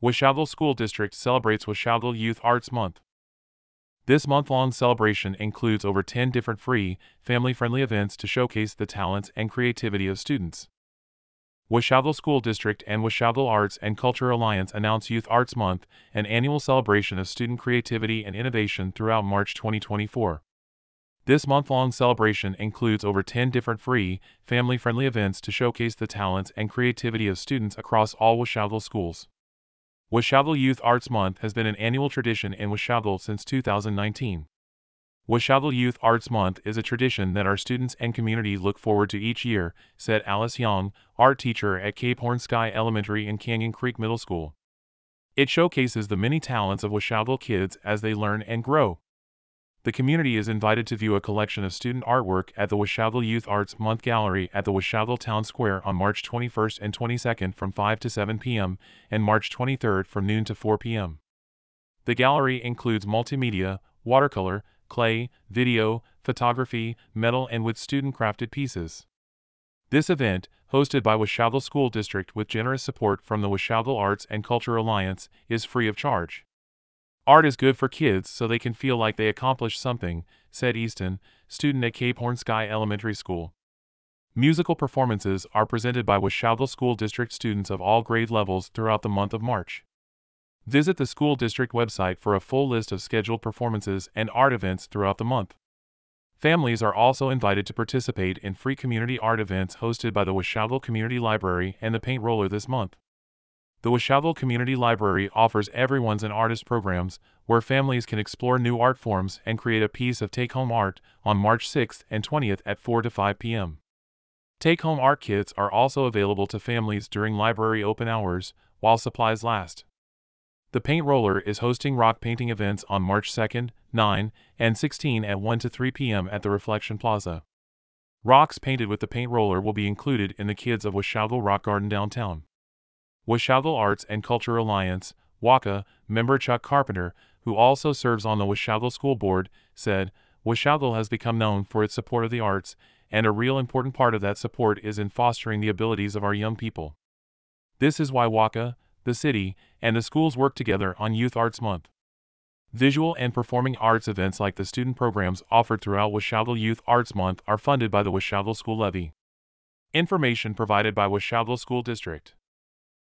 Washougal School District celebrates Washougal Youth Arts Month. This month long celebration includes over 10 different free, family friendly events to showcase the talents and creativity of students. Washougal School District and Washougal Arts and Culture Alliance announce Youth Arts Month, an annual celebration of student creativity and innovation throughout March 2024. This month long celebration includes over 10 different free, family friendly events to showcase the talents and creativity of students across all Washougal schools. Washougal Youth Arts Month has been an annual tradition in Washougal since 2019. Washougal Youth Arts Month is a tradition that our students and community look forward to each year, said Alice Young, art teacher at Cape Horn Skye Elementary and Canyon Creek Middle School. It showcases the many talents of Washougal kids as they learn and grow. The community is invited to view a collection of student artwork at the Washougal Youth Arts Month Gallery at the Washougal Town Square on March 21st and 22nd from 5 to 7 p.m. and March 23rd from noon to 4 p.m. The gallery includes multimedia, watercolor, clay, video, photography, metal, and with student crafted pieces. This event, hosted by Washougal School District with generous support from the Washougal Arts and Culture Alliance, is free of charge. Art is good for kids so they can feel like they accomplished something, said Easton, student at Cape Horn Skye Elementary School. Musical performances are presented by Washougal School District students of all grade levels throughout the month of March. Visit the school district website for a full list of scheduled performances and art events throughout the month. Families are also invited to participate in free community art events hosted by the Washougal Community Library and the Paint Roller this month. The Washougal Community Library offers Everyone's an Artist programs, where families can explore new art forms and create a piece of take home art on March 6th and 20th at 4 to 5 p.m. Take home art kits are also available to families during library open hours while supplies last. The Paint Roller is hosting rock painting events on March 2nd, 9, and 16 at 1 to 3 p.m. at the Reflection Plaza. Rocks painted with the paint roller will be included in the Kids of Washougal Rock Garden downtown. Washougal Arts and Culture Alliance, WACA, member Chuck Carpenter, who also serves on the Washougal School Board, said, Washougal has become known for its support of the arts, and a real important part of that support is in fostering the abilities of our young people. This is why WACA, the city, and the schools work together on Youth Arts Month. Visual and performing arts events like the student programs offered throughout Washougal Youth Arts Month are funded by the Washougal School Levy. Information provided by Washougal School District.